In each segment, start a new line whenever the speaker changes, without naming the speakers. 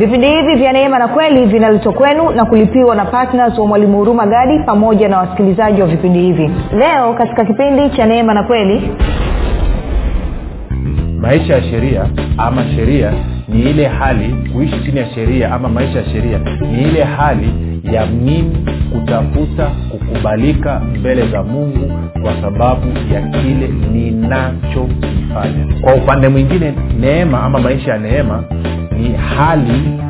vipindi hivi vya neema na kweli vinaletwa kwenu na kulipiwa na ptns wa mwalimu huruma gadi pamoja na wasikilizaji wa vipindi hivi. Leo katika kipindi cha neema na kweli
maisha ya sheria ama sheria ni ile hali kuishi chini ya sheria ama maisha ya sheria ni ile hali ya mimi kutafuta kukubalika mbele za mungu kwa sababu ya kile ninachokifanya. Kwa upande mwingine neema ama maisha ya neema ni hali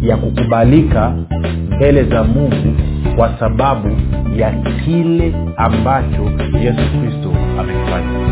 ya kukubalika mbele za mungu kwa sababu ya kile ambacho yesu kristo amekifanya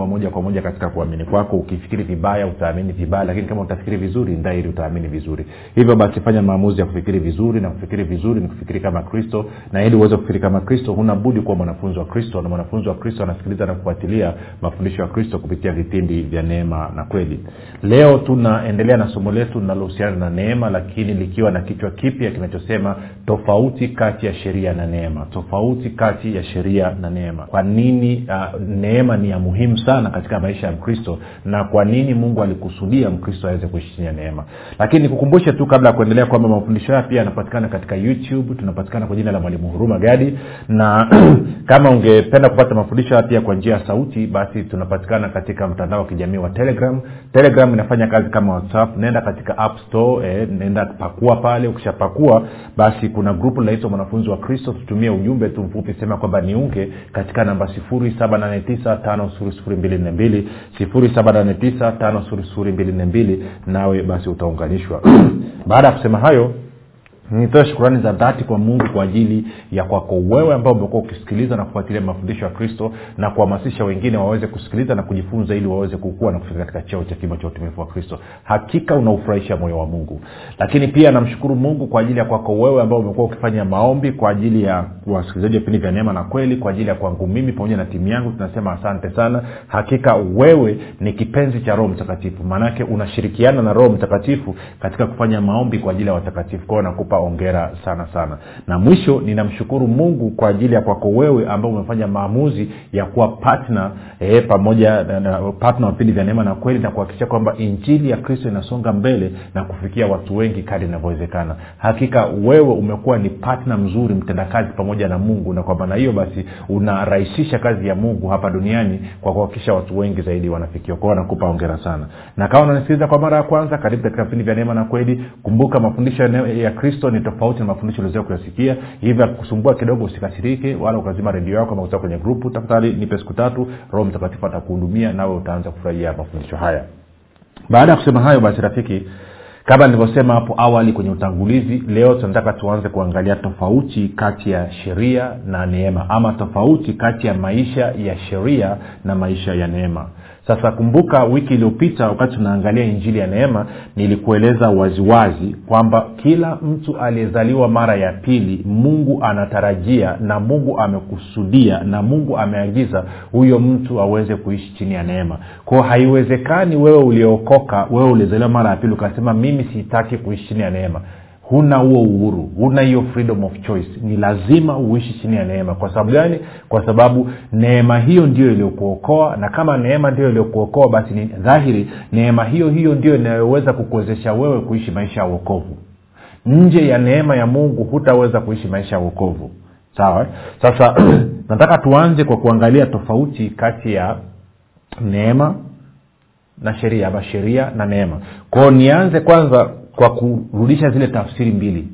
wa moja kwa moja katika kuamini kwako. Ukifikiri vibaya utaamini vibaya lakini kama utafikiri vizuri dhahiri utaamini vizuri. Hivyo basi fanya maamuzi ya kufikiri vizuri na kufikiri vizuri ni kufikiri kama kristo. Na ili uweze kufikiri kama kristo huna budi kuwa mwanafunzi wa kristo. Na mwanafunzi wa kristo anasikiliza na kufuatilia mafundisho ya kristo kupitia vipindi vya neema na kweli. Leo tunaendelea na somo letu linalohusiana na neema lakini likiwa na kichwa kipya kinachosema tofauti kati ya sheria na neema. Tofauti kati ya sheria na neema. Kwa nini uh, neema ni ya muhimu sana katika maisha ya mkristo na kwa nini mungu alikusudia mkristo aweze kuishi chini ya neema. Lakini nikukumbushe tu kabla ya kuendelea kwamba mafundisho haya pia yanapatikana katika youtube tunapatikana kwa jina la mwalimu huruma gadi. Na kama ungependa kupata mafundisho haya pia kwa njia ya sauti basi tunapatikana katika mtandao wa kijamii wa telegram. Telegram inafanya kazi kama whatsapp. Nenda katika app store eh, nenda pakua pale. Ukishapakua basi kuna grupu linaitwa mwanafunzi wa kristo. Tutumie ujumbe tu mfupi sema kwamba niunge katika namba 789 242 nawe basi utaunganishwa. Baada ya kusema hayo nitoe shukurani za dhati kwa mungu kwa ajili ya kwako wewe ambao umekuwa ukisikiliza na kufuatilia mafundisho ya kristo na kuhamasisha wengine waweze kusikiliza na kujifunza ili waweze kukua na kufika katika cheo cha kimo cha utumifu wa kristo. Hakika unaufurahisha moyo wa mungu. Lakini pia namshukuru mungu kwa ajili ya kwako wewe ambao umekuwa ukifanya maombi kwa ajili ya wasikilizaji wa vipindi vya neema na kweli kwa ajili ya kwangu mimi pamoja na timu yangu tunasema asante sana. Hakika wewe ni kipenzi cha roho mtakatifu. Maanake unashirikiana na roho mtakatifu katika kufanya maombi kwa ajili ya watakatifu. Kwao nakupa ongera sana sana. Na mwisho ninamshukuru mungu kwa ajili ya kwako wewe ambao umefanya maamuzi ya kuwa patna eh, pamoja na patna wa vipindi vya neema na kweli na kuhakikisha kwamba injili ya kristo inasonga mbele na kufikia watu wengi kadi inavyowezekana. Hakika wewe umekuwa ni patna mzuri mtendakazi pamoja na mungu na kwa maana hiyo basi unarahisisha kazi ya mungu hapa duniani kwa kuhakikisha watu wengi zaidi wanafikiwa. Kwao nakupa ongera sana. Na kama unanisikiliza kwa mara ya kwanza karibu katika vipindi vya neema na kweli. Kumbuka mafundisho ya kristo ni tofauti na mafundisho ulizia kuyasikia hivyo akusumbua kidogo usikasirike wala ukazima redio yako ama kwenye grupu. Tafadhali nipe siku tatu roho mtakatifu atakuhudumia nawe utaanza kufurahia mafundisho haya. Baada ya kusema hayo basi rafiki kama nilivyosema hapo awali kwenye utangulizi leo tunataka tuanze kuangalia tofauti kati ya sheria na neema ama tofauti kati ya maisha ya sheria na maisha ya neema sasa kumbuka wiki iliyopita wakati tunaangalia injili ya neema nilikueleza waziwazi kwamba kila mtu aliyezaliwa mara ya pili mungu anatarajia na mungu amekusudia na mungu ameagiza huyo mtu aweze kuishi chini ya neema. Kwao haiwezekani wewe uliokoka wewe ulizaliwa mara ya pili ukasema mimi sitaki kuishi chini ya neema huna huo uhuru huna hiyo freedom of choice. Ni lazima uishi chini ya neema. Kwa sababu gani? Kwa sababu neema hiyo ndio iliyokuokoa na kama neema ndio iliyokuokoa basi ni dhahiri neema hiyo hiyo ndio inayoweza kukuwezesha wewe kuishi maisha ya uokovu nje ya neema ya mungu hutaweza kuishi maisha ya uokovu sawa? Sasa nataka tuanze kwa kuangalia tofauti kati ya neema na sheria ama sheria na neema. Kwao nianze kwanza kwa kurudisha zile tafsiri mbili.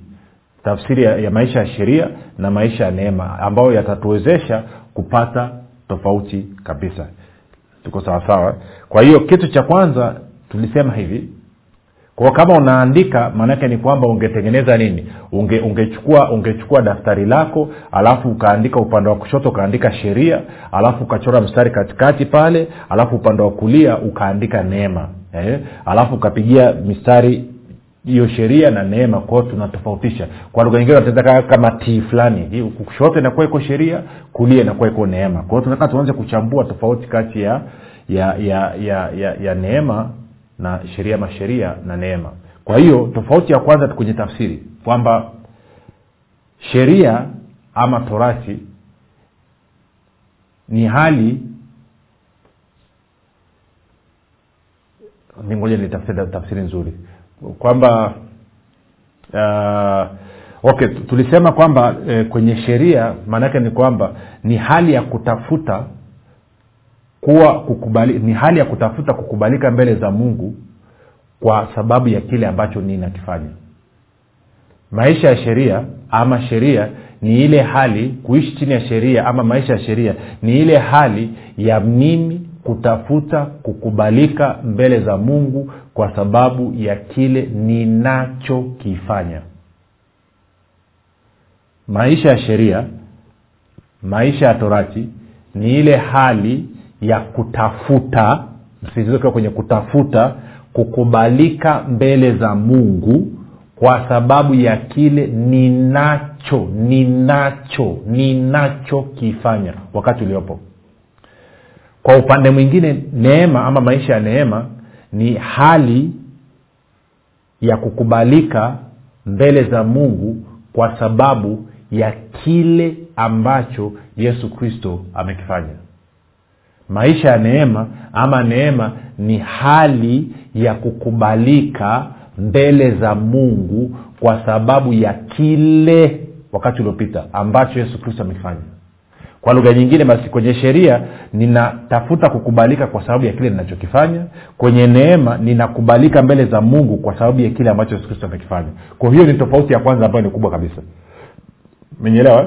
Tafsiri ya, ya maisha ya sheria na maisha ya neema ambayo yatatuwezesha kupata tofauti kabisa. Tuko sawasawa kwa hiyo kitu cha kwanza tulisema hivi. Kwa kama unaandika maanaake ni kwamba ungetengeneza nini? Unge, ungechukua ungechukua daftari lako alafu ukaandika upande wa kushoto ukaandika sheria alafu ukachora mstari katikati pale alafu upande wa kulia ukaandika neema eh? alafu ukapigia mistari hiyo sheria na neema kwao tunatofautisha. Kwa lugha nyingine tunaweza kama tii fulani kushoto inakuwa iko sheria kulia inakuwa iko neema. Kwao tunataka tuanze kuchambua tofauti kati ya ya ya ya, ya, ya neema na sheria masheria na neema. Kwa hiyo tofauti ya kwanza kwenye tafsiri kwamba sheria ama torati ni hali ningoja nitafsiri tafsiri nzuri kwamba uh, okay tulisema kwamba eh, kwenye sheria maanaake ni kwamba ni hali ya kutafuta kuwa kukubali ni hali ya kutafuta kukubalika mbele za mungu kwa sababu ya kile ambacho ninakifanya maisha ya sheria ama sheria ni ile hali kuishi chini ya sheria ama maisha ya sheria ni ile hali ya mimi kutafuta kukubalika mbele za mungu kwa sababu ya kile ninachokifanya. Maisha ya sheria maisha ya torati ni ile hali ya kutafuta msiziokiwa kwenye kutafuta kukubalika mbele za mungu kwa sababu ya kile ninacho ninacho ninachokifanya wakati uliopo kwa upande mwingine neema ama maisha ya neema ni hali ya kukubalika mbele za mungu kwa sababu ya kile ambacho yesu kristo amekifanya. Maisha ya neema ama neema ni hali ya kukubalika mbele za mungu kwa sababu ya kile wakati uliopita ambacho yesu kristo amekifanya kwa lugha nyingine basi kwenye sheria ninatafuta kukubalika kwa sababu ya kile ninachokifanya. Kwenye neema ninakubalika mbele za mungu kwa sababu ya kile ambacho yesu kristo amekifanya. Kwa hiyo ni tofauti ya kwanza ambayo ni kubwa kabisa. Menyelewa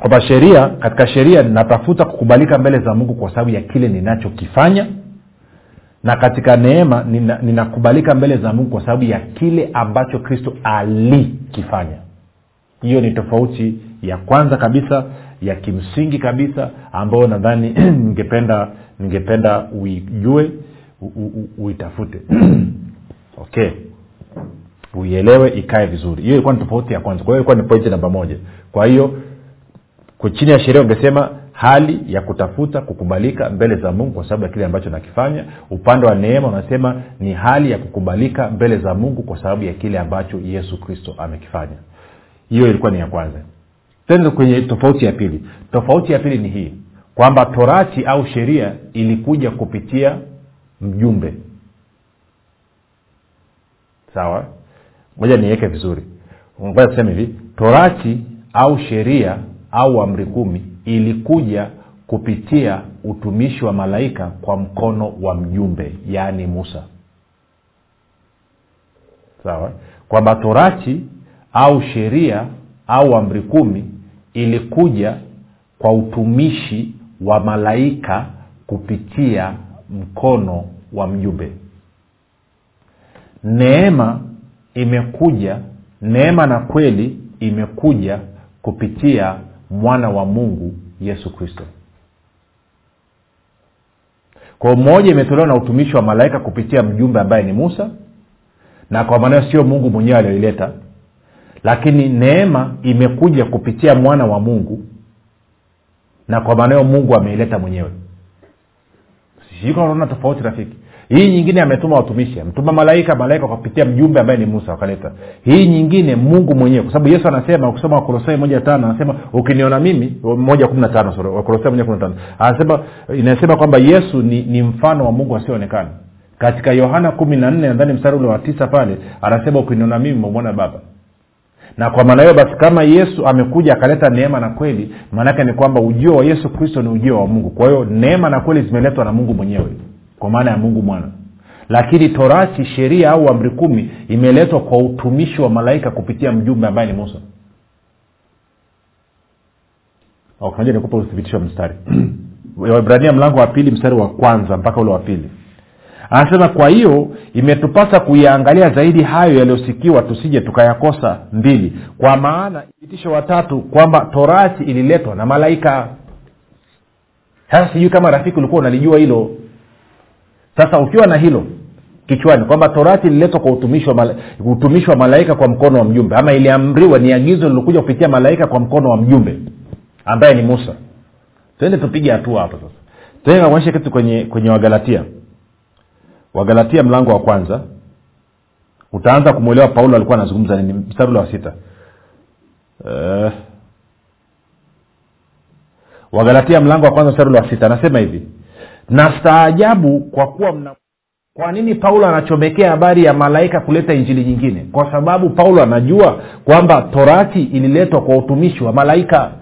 kwamba sheria katika sheria natafuta kukubalika mbele za mungu kwa sababu ya kile ninachokifanya. Na katika neema nina, ninakubalika mbele za mungu kwa sababu ya kile ambacho kristo alikifanya. Hiyo ni tofauti ya kwanza kabisa ya kimsingi kabisa ambayo nadhani ningependa ningependa uijue uitafute. Okay. Uielewe ikae vizuri. Hiyo ilikuwa ni tofauti ya kwanza. Kwa hiyo ilikuwa ni pointi namba moja. Kwa hiyo chini ya sheria ungesema hali ya kutafuta kukubalika mbele za mungu kwa sababu ya kile ambacho nakifanya. Upande wa neema unasema ni hali ya kukubalika mbele za mungu kwa sababu ya kile ambacho yesu kristo amekifanya. Hiyo ilikuwa ni ya kwanza tena kwenye tofauti ya pili. Tofauti ya pili ni hii kwamba torati au sheria ilikuja kupitia mjumbe. Sawa? Moja niweke vizuri. Ngoja tuseme hivi. Torati au sheria au amri kumi ilikuja kupitia utumishi wa malaika kwa mkono wa mjumbe yaani musa. Sawa? Kwamba torati au sheria au amri kumi ilikuja kwa utumishi wa malaika kupitia mkono wa mjumbe. Neema imekuja neema na kweli imekuja kupitia mwana wa mungu yesu kristo. Kwa moja imetolewa na utumishi wa malaika kupitia mjumbe ambaye ni musa na kwa maanao sio mungu mwenyewe aliyoileta lakini neema imekuja kupitia mwana wa mungu. Na kwa maanao mungu ameileta mwenyewe. Siunaona tofauti rafiki. Hii nyingine ametuma watumishi. Amtuma malaika malaika kupitia mjumbe ambaye ni musa wakaleta. Hii nyingine mungu mwenyewe kwa sababu yesu anasema ukisoma wakolosai moja tano anasema ukiniona mimi moja kumi na tano wakolosai moja kumi na tano. Anasema inasema kwamba yesu ni, ni mfano wa mungu asioonekana katika yohana kumi na nne nadhani mstari ule wa tisa pale anasema ukiniona mimi umemwona baba na kwa maana hiyo basi kama yesu amekuja akaleta neema na kweli maanaake ni kwamba ujio wa yesu kristo ni ujio wa mungu. Kwa hiyo neema na kweli zimeletwa na mungu mwenyewe kwa maana ya mungu mwana. Lakini torati sheria au amri kumi imeletwa kwa utumishi wa malaika kupitia mjumbe ambaye ni musa. Nikupa uthibitisho mstari. Waibrania mlango wa pili mstari wa kwanza mpaka ule wa pili anasema kwa hiyo imetupasa kuyaangalia zaidi hayo yaliyosikiwa tusije tukayakosa mbili. Kwa maana thibitisho watatu kwamba torati ililetwa na malaika. Sasa sijui kama rafiki ulikuwa unalijua hilo. Sasa ukiwa na hilo kichwani kwamba torati ililetwa kwa utumishi wa, malaika kwa mkono wa mjumbe ama iliamriwa ni agizo lilokuja kupitia malaika kwa mkono wa mjumbe ambaye ni musa. Twende tupige hatua hapo sasa. Tuende kakuonyesha kitu kwenye kwenye wagalatia wagalatia mlango wa kwanza. Utaanza kumwelewa paulo alikuwa anazungumza nini mstari ule wa sita. Uh, wagalatia mlango wa kwanza mstari ule wa sita. Anasema hivi na staajabu kwa kuwa mna kwa nini paulo anachomekea habari ya malaika kuleta injili nyingine? Kwa sababu paulo anajua kwamba torati ililetwa kwa utumishi wa malaika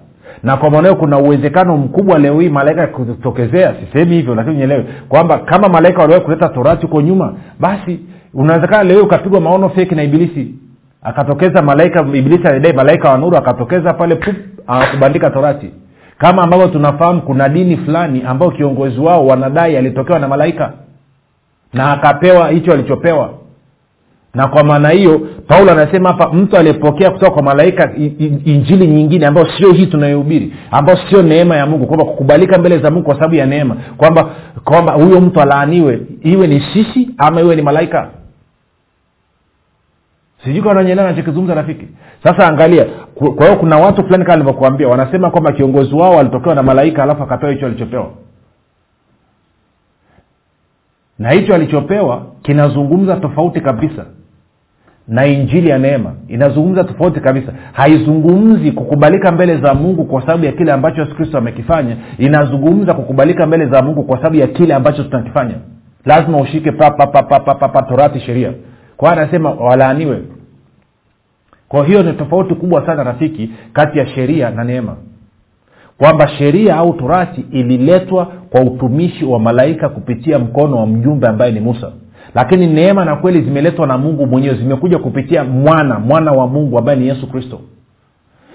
na kwa maanao kuna uwezekano mkubwa leo hii malaika kutokezea sisemi hivyo lakini nyelewe kwamba kama malaika waliwahi kuleta torati huko nyuma basi unawezekana leo ukapigwa maono feki na ibilisi. Akatokeza malaika ibilisi alidai malaika wa nuru akatokeza pale pup akakubandika torati. Kama ambavyo tunafahamu kuna dini fulani ambayo kiongozi wao wanadai alitokewa na malaika na akapewa hicho alichopewa na kwa maana hiyo paulo anasema hapa mtu aliyepokea kutoka kwa malaika injili nyingine ambayo sio hii tunayohubiri ambayo sio neema ya mungu kwamba kukubalika mbele za mungu kwa sababu ya neema kwamba kwamba huyo mtu alaaniwe iwe ni sisi ama iwe ni malaika. Sijui kama nachokizungumza rafiki. Sasa angalia kwa hiyo kuna watu fulani kama alivyokuambia wanasema kwamba kiongozi wao alitokewa na malaika alafu akapewa hicho alichopewa. Na hicho alichopewa kinazungumza tofauti kabisa na injili ya neema inazungumza tofauti kabisa. Haizungumzi kukubalika mbele za mungu kwa sababu ya kile ambacho yesu kristo amekifanya. Inazungumza kukubalika mbele za mungu kwa sababu ya kile ambacho tunakifanya. Lazima ushike pa, pa, pa, pa, pa, pa, pa torati sheria. Kwa anasema walaaniwe. Kwa hiyo ni tofauti kubwa sana rafiki kati ya sheria na neema. Kwamba sheria au torati ililetwa kwa utumishi wa malaika kupitia mkono wa mjumbe ambaye ni musa lakini neema na kweli zimeletwa na mungu mwenyewe zimekuja kupitia mwana mwana wa mungu ambaye ni yesu kristo.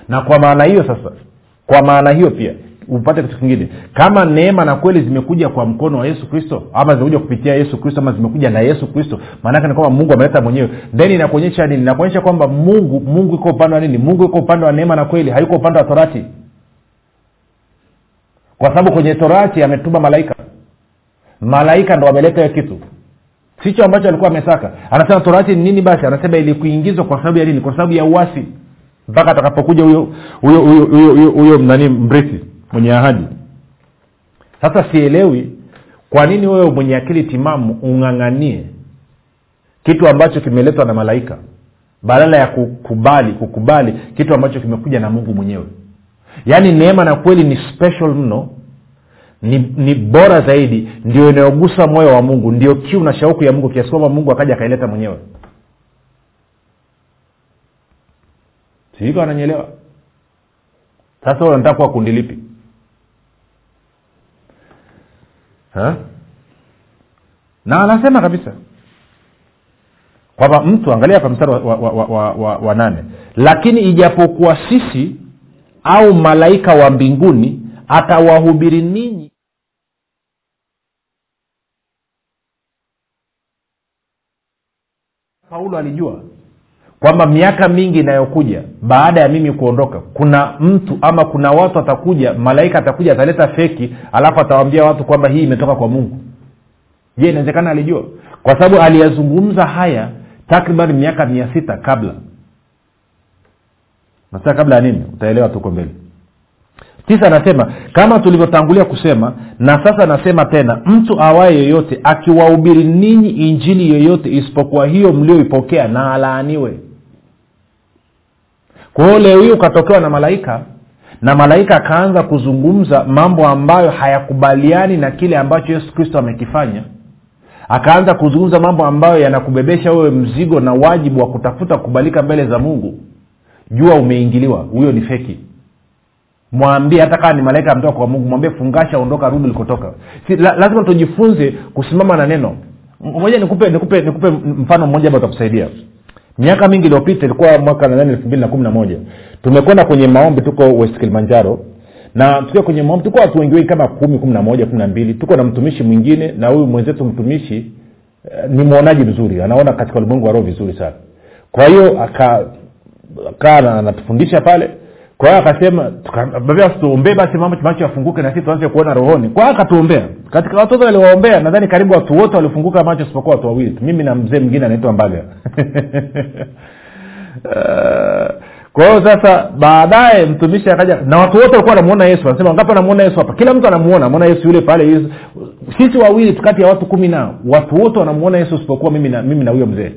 Na kwa maana hiyo sasa kwa maana hiyo pia upate kitu kingine. Kama neema na kweli zimekuja kwa mkono wa yesu kristo ama zimekuja kupitia yesu kristo ama zimekuja na yesu kristo maanake ni kwamba mungu ameleta mwenyewe. Then inakuonyesha nini? Inakuonyesha kwamba mungu mungu iko upande wa nini? Mungu iko upande wa neema na kweli hayuko upande wa torati. Kwa sababu kwenye torati ametuma malaika. Malaika ndo ameleta hiyo kitu sicho ambacho alikuwa ametaka anasema torati ni nini basi? Anasema ilikuingizwa kwa sababu ya nini? Kwa sababu ya uasi. Mpaka atakapokuja huyo huyo huyo huyo huyo nani mrithi mwenye ahadi. Sasa sielewi kwa nini wewe mwenye akili timamu ung'ang'anie kitu ambacho kimeletwa na malaika badala ya kukubali kukubali kitu ambacho kimekuja na mungu mwenyewe. Yaani neema na kweli ni special mno ni, ni bora zaidi ndio inayogusa moyo wa mungu ndio kiu na shauku ya mungu kiasi kwamba mungu akaja akaileta mwenyewe. Siiko ananyelewa sasa unataka kuwa kundi lipi? Na anasema kabisa kwamba mtu angalia hapa mstari wa, wa, wa, wa, wa, wa nane. Lakini ijapokuwa sisi au malaika wa mbinguni atawahubiri ninyi. Paulo alijua kwamba miaka mingi inayokuja baada ya mimi kuondoka kuna mtu ama kuna watu atakuja malaika atakuja ataleta feki alafu atawambia watu kwamba hii imetoka kwa mungu. Je inawezekana alijua? Kwa sababu aliyazungumza haya takriban miaka mia sita kabla. Nasa kabla ya nini? Utaelewa tuko mbele tisa anasema kama tulivyotangulia kusema na sasa nasema tena mtu awaye yoyote akiwahubiri ninyi injili yoyote isipokuwa hiyo mlioipokea na alaaniwe. Kwa hiyo leo hii ukatokewa na malaika na malaika akaanza kuzungumza mambo ambayo hayakubaliani na kile ambacho yesu kristo amekifanya. Akaanza kuzungumza mambo ambayo yanakubebesha wewe mzigo na wajibu wa kutafuta kukubalika mbele za mungu. Jua umeingiliwa huyo ni feki mwambie hata kama ni malaika amtoka kwa mungu mwambie fungasha ondoka rudi ulikotoka. Si, la, lazima tujifunze kusimama na neno. Moja nikupe nikupe nikupe mfano mmoja ambao utakusaidia. Miaka mingi iliyopita ilikuwa mwaka nadhani elfu mbili na kumi na moja tumekwenda kwenye maombi tuko west kilimanjaro. Na tukiwa kwenye maombi tuko watu wengi wengi kama kumi kumi na moja kumi na mbili. Tuko na mtumishi mwingine na huyu mwenzetu mtumishi eh, ni mwonaji mzuri. Anaona katika ulimwengu wa roho vizuri sana. Kwa hiyo akakaa anatufundisha pale kwa hiyo akasema tuombee basi mambo macho yafunguke na sisi tuanze kuona rohoni. Kwa hiyo akatuombea. Katika watoto waliowaombea nadhani karibu watu wote walifunguka macho isipokuwa watu wawili mimi na mzee mwingine anaitwa mbaga. Eh, kwa hiyo sasa baadaye mtumishi akaja na watu wote walikuwa wanamuona yesu. Anasema wangapi wanamuona yesu hapa? Kila mtu anamuona. Anamuona yesu yule pale yesu. sisi wawili kati ya watu kumi na watu wote wanamuona yesu isipokuwa mimi na huyo mzee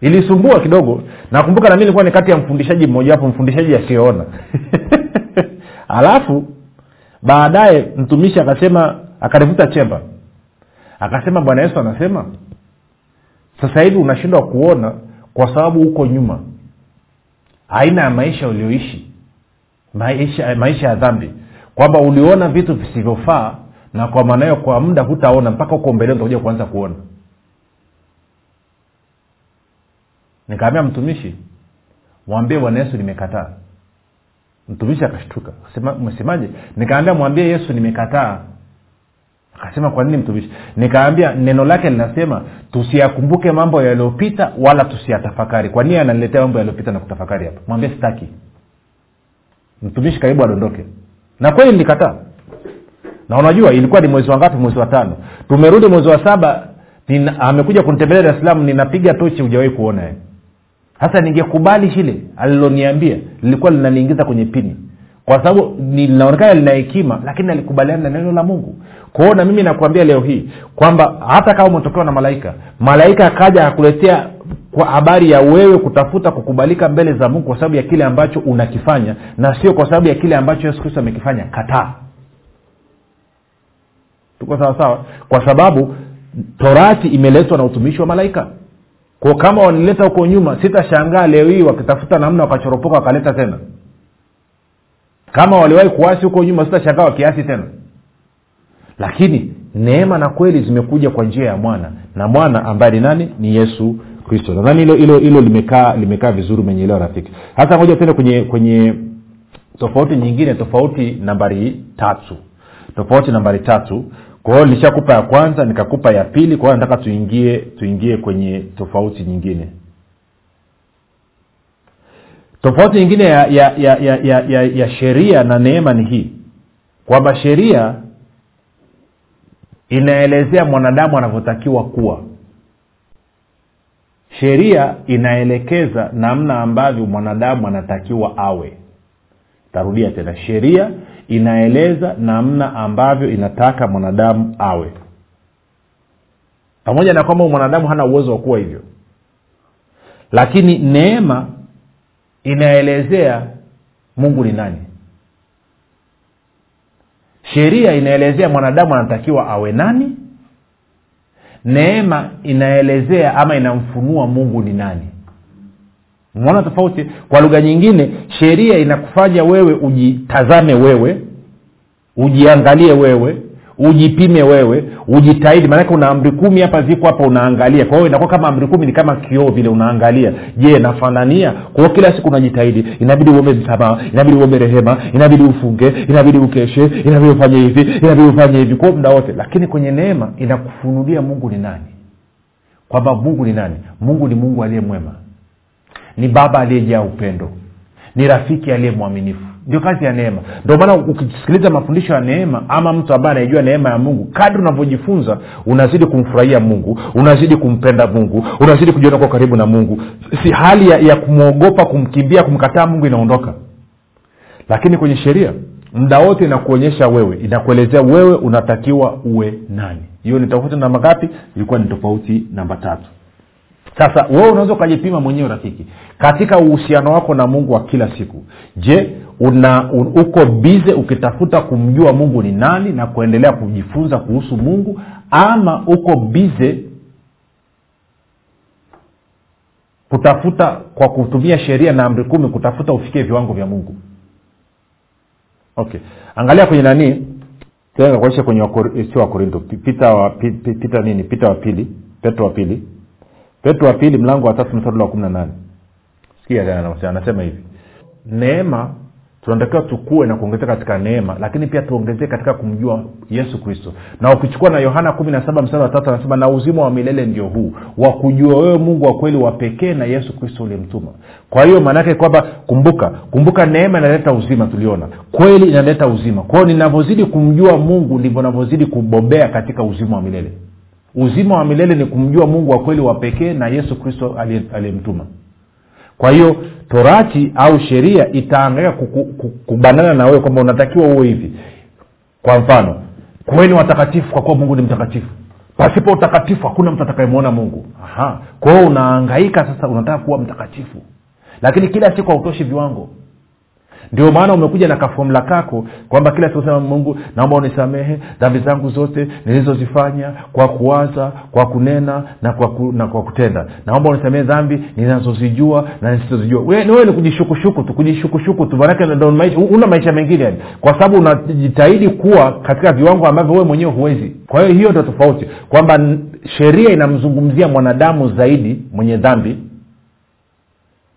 ilisumbua kidogo. Nakumbuka na mi nilikuwa ni kati ya mfundishaji mmoja wapo mfundishaji asiyoona alafu baadaye mtumishi akasema akanivuta chemba. Akasema bwana yesu anasema sasa hivi unashindwa kuona kwa sababu huko nyuma. Aina ya maisha ulioishi maisha, maisha ya dhambi. Kwamba uliona vitu visivyofaa na kwa maana hiyo kwa muda hutaona mpaka huko mbele utakuja kuanza kuona nikaambia mtumishi mwambie bwana yesu nimekataa. Mtumishi akashtuka. Sema, umesemaje nikaambia mwambie yesu nimekataa. Akasema kwa nini mtumishi? Nikaambia neno lake linasema tusiyakumbuke mambo yaliyopita wala tusiyatafakari. Kwa nini ananiletea mambo yaliyopita na kutafakari hapa? Mwambie sitaki. Mtumishi karibu adondoke. Na kweli nilikataa. Na unajua ilikuwa ni mwezi wa ngapi? Mwezi wa tano. Tumerudi mwezi wa saba amekuja kunitembelea dar salaam ninapiga tochi hujawahi kuona yeye sasa ningekubali hile aliloniambia lilikuwa linaniingiza kwenye pini. Kwa sababu linaonekana lina hekima lakini alikubaliana na neno la mungu. Kwao na mimi nakuambia leo hii kwamba hata kama umetokewa na malaika malaika akaja akakuletea kwa habari ya wewe kutafuta kukubalika mbele za mungu kwa sababu ya kile ambacho unakifanya na sio kwa sababu ya kile ambacho yesu kristo amekifanya. Kataa. Tuko sawasawa kwa sababu torati imeletwa na utumishi wa malaika kwa kama wanileta huko nyuma sitashangaa leo hii wakitafuta namna wakachoropoka wakaleta tena. Kama waliwahi kuasi huko nyuma sitashangaa wakiasi tena. Lakini neema na kweli zimekuja kwa njia ya mwana. Na mwana ambaye ni nani? Ni yesu kristo. Nadhani hilo limekaa limekaa vizuri umenyeelewa rafiki. Hasa moja tena kwenye kwenye tofauti nyingine tofauti nambari tatu. Tofauti nambari tatu kwa hiyo nilishakupa ya kwanza nikakupa ya pili kwa hiyo nataka tuingie tuingie kwenye tofauti nyingine. Tofauti nyingine ya ya ya ya, ya, ya, ya sheria na neema ni hii. Kwamba sheria inaelezea mwanadamu anavyotakiwa kuwa. Sheria inaelekeza namna ambavyo mwanadamu anatakiwa awe tarudia tena sheria inaeleza namna ambavyo inataka mwanadamu awe. Pamoja na kwamba mwanadamu hana uwezo wa kuwa hivyo. Lakini neema inaelezea mungu ni nani. Sheria inaelezea mwanadamu anatakiwa awe nani. Neema inaelezea ama inamfunua mungu ni nani umeona tofauti? Kwa lugha nyingine sheria inakufanya wewe ujitazame wewe ujiangalie wewe ujipime wewe ujitahidi. Maanake una amri kumi hapa ziko hapa unaangalia. Kwa hiyo inakuwa kama amri kumi ni kama kioo vile unaangalia. Je nafanania? Kwa kila siku unajitahidi. Inabidi uombe msamaha inabidi uombe rehema inabidi ufunge inabidi ukeshe inabidi ufanye hivi inabidi ufanye hivi. Kwao muda wote. Lakini kwenye neema inakufunulia mungu ni nani? Kwamba mungu ni nani? Mungu ni mungu aliye mwema ni baba aliyejaa upendo. Ni rafiki aliye mwaminifu. Ndio kazi ya neema. Ndio maana ukisikiliza mafundisho ya neema ama mtu ambaye anaijua neema ya mungu kadri unavyojifunza unazidi kumfurahia mungu unazidi kumpenda mungu unazidi kujiona kwa karibu na mungu. Si hali ya, ya kumwogopa kumkimbia kumkataa mungu inaondoka. Lakini kwenye sheria muda wote inakuonyesha wewe inakuelezea wewe unatakiwa uwe nani. Hiyo ni tofauti namba ngapi? Ilikuwa ni tofauti namba tatu sasa wewe unaweza ukajipima mwenyewe rafiki katika uhusiano wako na mungu wa kila siku. Je una un, uko bize ukitafuta kumjua mungu ni nani na kuendelea kujifunza kuhusu mungu ama uko bize kutafuta kwa kutumia sheria na amri kumi kutafuta ufikie viwango vya mungu? Okay. Angalia kwenye nani kuonyesha kwenye sio wakorinto pita wa, pi- pi- pita nini? Pita wa pili petro wa pili petro wa pili mlango wa tatu mstari wa kumi na nane. Sikia tena anasema- hivi. Neema tunatakiwa tukue na kuongezeka katika neema lakini pia tuongezee katika kumjua yesu kristo. Na ukichukua na yohana kumi na saba mstari wa tatu anasema na uzima wa milele ndio huu wa kujua wewe mungu wa kweli wa pekee na yesu kristo ulimtuma kwa hiyo maanaake kwamba kumbuka kumbuka neema inaleta uzima tuliona. Kweli inaleta uzima. Kwa hiyo ninavyozidi kumjua mungu ndivyo navyozidi kubobea katika uzima wa milele uzima wa milele ni kumjua mungu wa kweli wa pekee na yesu kristo aliyemtuma. Kwa hiyo torati au sheria itaangalia kubanana na wewe kwamba unatakiwa uwe hivi. Kwa mfano kuweni watakatifu kwa kuwa mungu ni mtakatifu. Pasipo utakatifu hakuna mtu atakayemwona mungu. Kwa hiyo unaangaika sasa unataka kuwa mtakatifu. Lakini kila siku hautoshi viwango ndio maana umekuja na kafomla kako kwamba kila siku sema mungu naomba unisamehe dhambi zangu zote nilizozifanya kwa kuwaza kwa kunena na kwa, ku, na kwa kutenda. Naomba unisamehe dhambi ninazozijua na nisizozijua. Wewe ni kujishukushuku tu kujishukushuku tu. Manake una maisha mengine yani. Kwa sababu unajitahidi kuwa katika viwango ambavyo wewe mwenyewe huwezi. Kwa hiyo hiyo ndo tofauti kwamba sheria inamzungumzia mwanadamu zaidi mwenye dhambi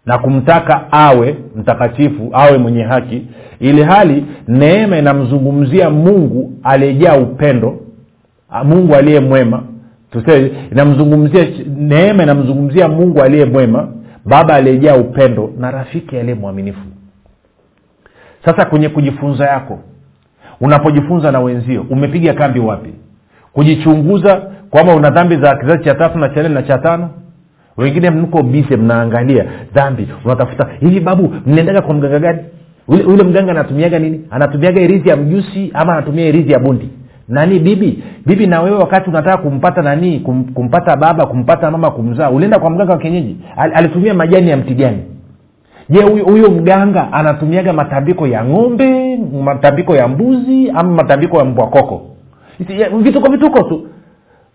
na kumtaka awe mtakatifu awe mwenye haki ili hali neema inamzungumzia mungu aliyejaa upendo mungu aliye mwema. Inamzungumzia neema inamzungumzia mungu aliye mwema baba aliyejaa upendo na rafiki aliye mwaminifu. Sasa kwenye kujifunza yako unapojifunza na wenzio umepiga kambi wapi? Kujichunguza kwamba una dhambi za kizazi cha tatu na cha nne na cha tano wengine mko bise mnaangalia dhambi unatafuta hivi babu mnaendaga kwa mganga gani? Ule, mganga anatumiaga nini? Anatumiaga irizi ya mjusi ama anatumia irizi ya bundi nani bibi? Bibi na wewe wakati unataka kumpata nani kum, kumpata baba kumpata mama kumzaa ulienda kwa mganga wa kienyeji? Al, alitumia majani ya mti gani? Je huyo mganga anatumiaga matambiko ya ng'ombe matambiko ya mbuzi ama matambiko ya mbwakoko vituko vituko tu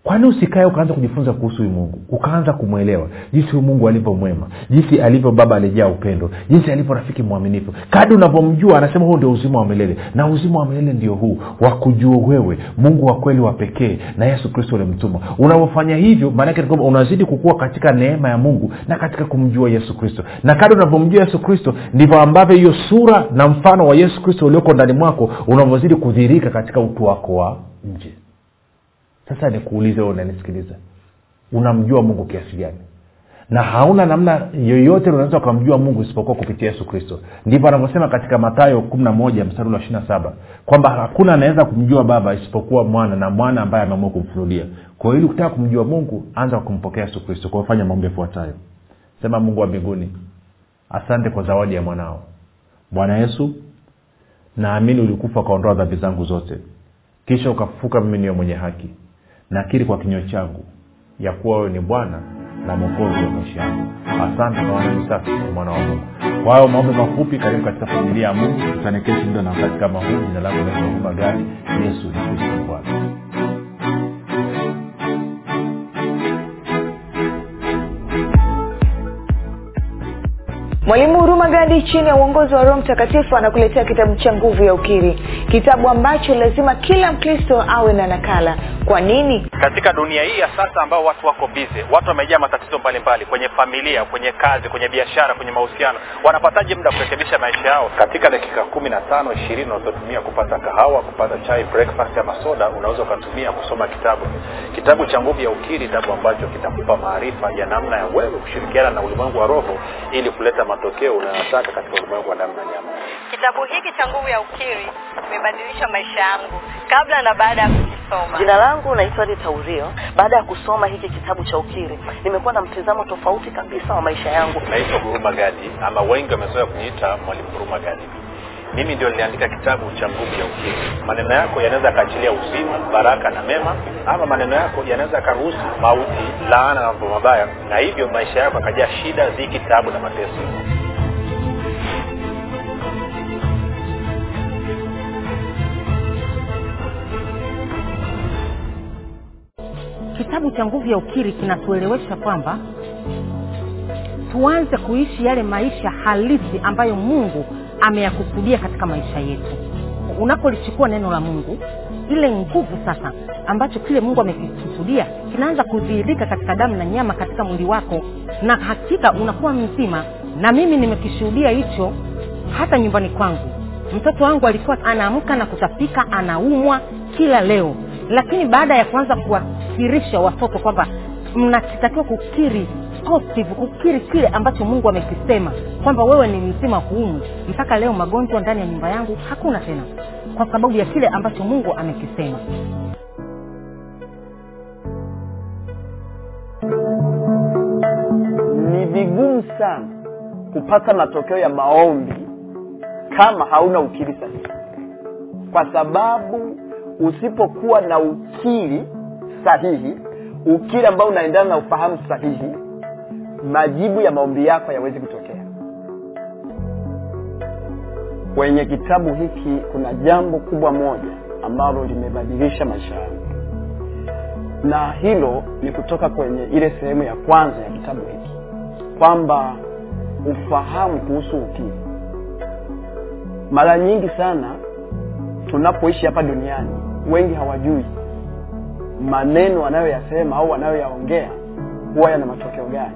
kwani usikae ukaanza kujifunza kuhusu huyu mungu? Ukaanza kumwelewa. Jinsi huyu mungu alivyo mwema. Jinsi alivyo baba alijaa upendo. Jinsi alivyo rafiki mwaminifu. Kadi unavyomjua anasema huu ndio uzima wa milele. Na uzima wa milele ndio huu wakujua wewe mungu wa kweli wa pekee na yesu kristo ulimtuma. Unavyofanya hivyo maanake kwamba unazidi kukua katika neema ya mungu na katika kumjua yesu kristo. Na kadi unavyomjua yesu kristo ndivyo ambavyo hiyo sura na mfano wa yesu kristo ulioko ndani mwako unavyozidi kudhirika katika utu wako wa nje sasa nikuulize wewe unanisikiliza. Unamjua mungu kiasi gani? Na hauna namna yoyote unaweza ukamjua mungu isipokuwa kupitia yesu kristo. Ndivyo anavyosema katika matayo kumi na moja mstari wa ishiri saba kwamba hakuna anaweza kumjua baba isipokuwa mwana na mwana ambaye ameamua kumfunulia. Kwa ili kutaka kumjua mungu anza kumpokea yesu kristo. Kwa maombi yafuatayo. Sema mungu wa mbinguni asante kwa zawadi ya mwanao. Bwana yesu naamini ulikufa ukaondoa dhambi zangu zote. Kisha ukafufuka mimi niyo mwenye haki nakiri kwa kinywa changu ya kuwa wewe ni bwana na mwokozi wa maisha yangu. Asante kwa wanani safi mwana wa mungu. Kwa hayo maombi mafupi karibu katika familia ya mungu. Tutanekesi muda na wakati kama huu jina langu nauma gari yesu ni kristo bwana
mwalimu huruma gadi chini ya uongozi wa roho mtakatifu anakuletea kitabu cha nguvu ya ukiri. Kitabu ambacho lazima kila mkristo awe na nakala. Kwa nini?
Katika dunia hii ya sasa ambao watu wako bize watu wamejaa matatizo mbalimbali kwenye familia kwenye kazi kwenye biashara kwenye mahusiano. Wanapataje muda kurekebisha maisha yao? Katika dakika kumi na tano ishirini unazotumia kupata kahawa kupata chai breakfast ama soda unaweza ukatumia kusoma kitabu. Kitabu cha nguvu ya ukiri kitabu ambacho kitakupa maarifa ya namna ya wewe kushirikiana na ulimwengu wa roho ili kuleta matokeo unayotaka katika ulimwengu wa damu na nyama
kitabu hiki cha nguvu ya ukiri kimebadilisha maisha yangu kabla na baada ya kukisoma.
Jina langu naitwa rita urio. Baada ya kusoma hiki kitabu cha ukiri nimekuwa na mtizamo tofauti kabisa wa maisha yangu.
Naitwa huruma gadi ama wengi wamezoea kuniita mwalimu huruma gadi mimi ndio niliandika kitabu cha nguvu ya ukiri maneno yako yanaweza yakaachilia uzima baraka na mema ama maneno yako yanaweza yakaruhusu mauti laana na mambo mabaya na hivyo maisha yako akajaa shida dhiki taabu na mateso.
Kitabu cha nguvu ya ukiri kinatuelewesha kwamba tuanze kuishi yale maisha halisi ambayo mungu ameyakusudia katika maisha yetu. Unapolichukua neno la mungu ile nguvu sasa ambacho kile mungu amekikusudia kinaanza kudhihirika katika damu na nyama katika mwili wako na hakika unakuwa mzima. Na mimi nimekishuhudia hicho hata nyumbani kwangu. Mtoto wangu alikuwa anaamka na kutapika anaumwa kila leo. Lakini baada ya kuanza kuwakirisha watoto kwamba mnatakiwa kukiri positive kukiri kile ambacho mungu amekisema kwamba wewe ni mzima huumu mpaka leo magonjwa ndani ya nyumba yangu hakuna tena kwa sababu ya kile ambacho mungu amekisema.
Ni vigumu sana kupata matokeo ya maombi kama hauna ukiri sahihi. Kwa sababu usipokuwa na ukiri sahihi ukiri ambao unaendana na ufahamu sahihi majibu ya maombi yako yawezi kutokea. Kwenye kitabu hiki kuna jambo kubwa moja ambalo limebadilisha maisha yangu. Na hilo ni kutoka kwenye ile sehemu ya kwanza ya kitabu hiki kwamba ufahamu kuhusu ukiri mara nyingi sana tunapoishi hapa duniani wengi hawajui maneno wanayoyasema au wanayoyaongea huwa yana matokeo gani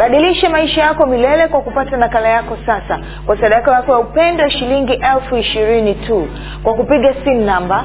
badilisha maisha yako milele kwa kupata nakala yako sasa. Kwa sadaka yako ya upendo shilingi elfu ishirini tu. Kwa kupiga simu namba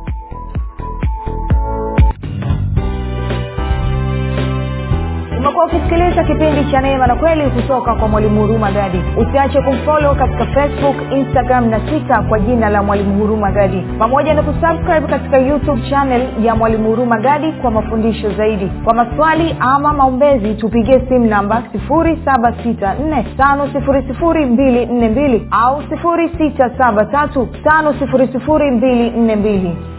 umekuwa ukisikiliza kipindi cha neema na kweli kutoka kwa mwalimu huruma gadi. Usiache kumfolo katika facebook instagram na twitter kwa jina la mwalimu huruma gadi. Pamoja na kusubscribe katika youtube channel ya mwalimu huruma gadi kwa mafundisho zaidi. Kwa maswali ama maombezi tupigie simu namba 7645242 au 6735242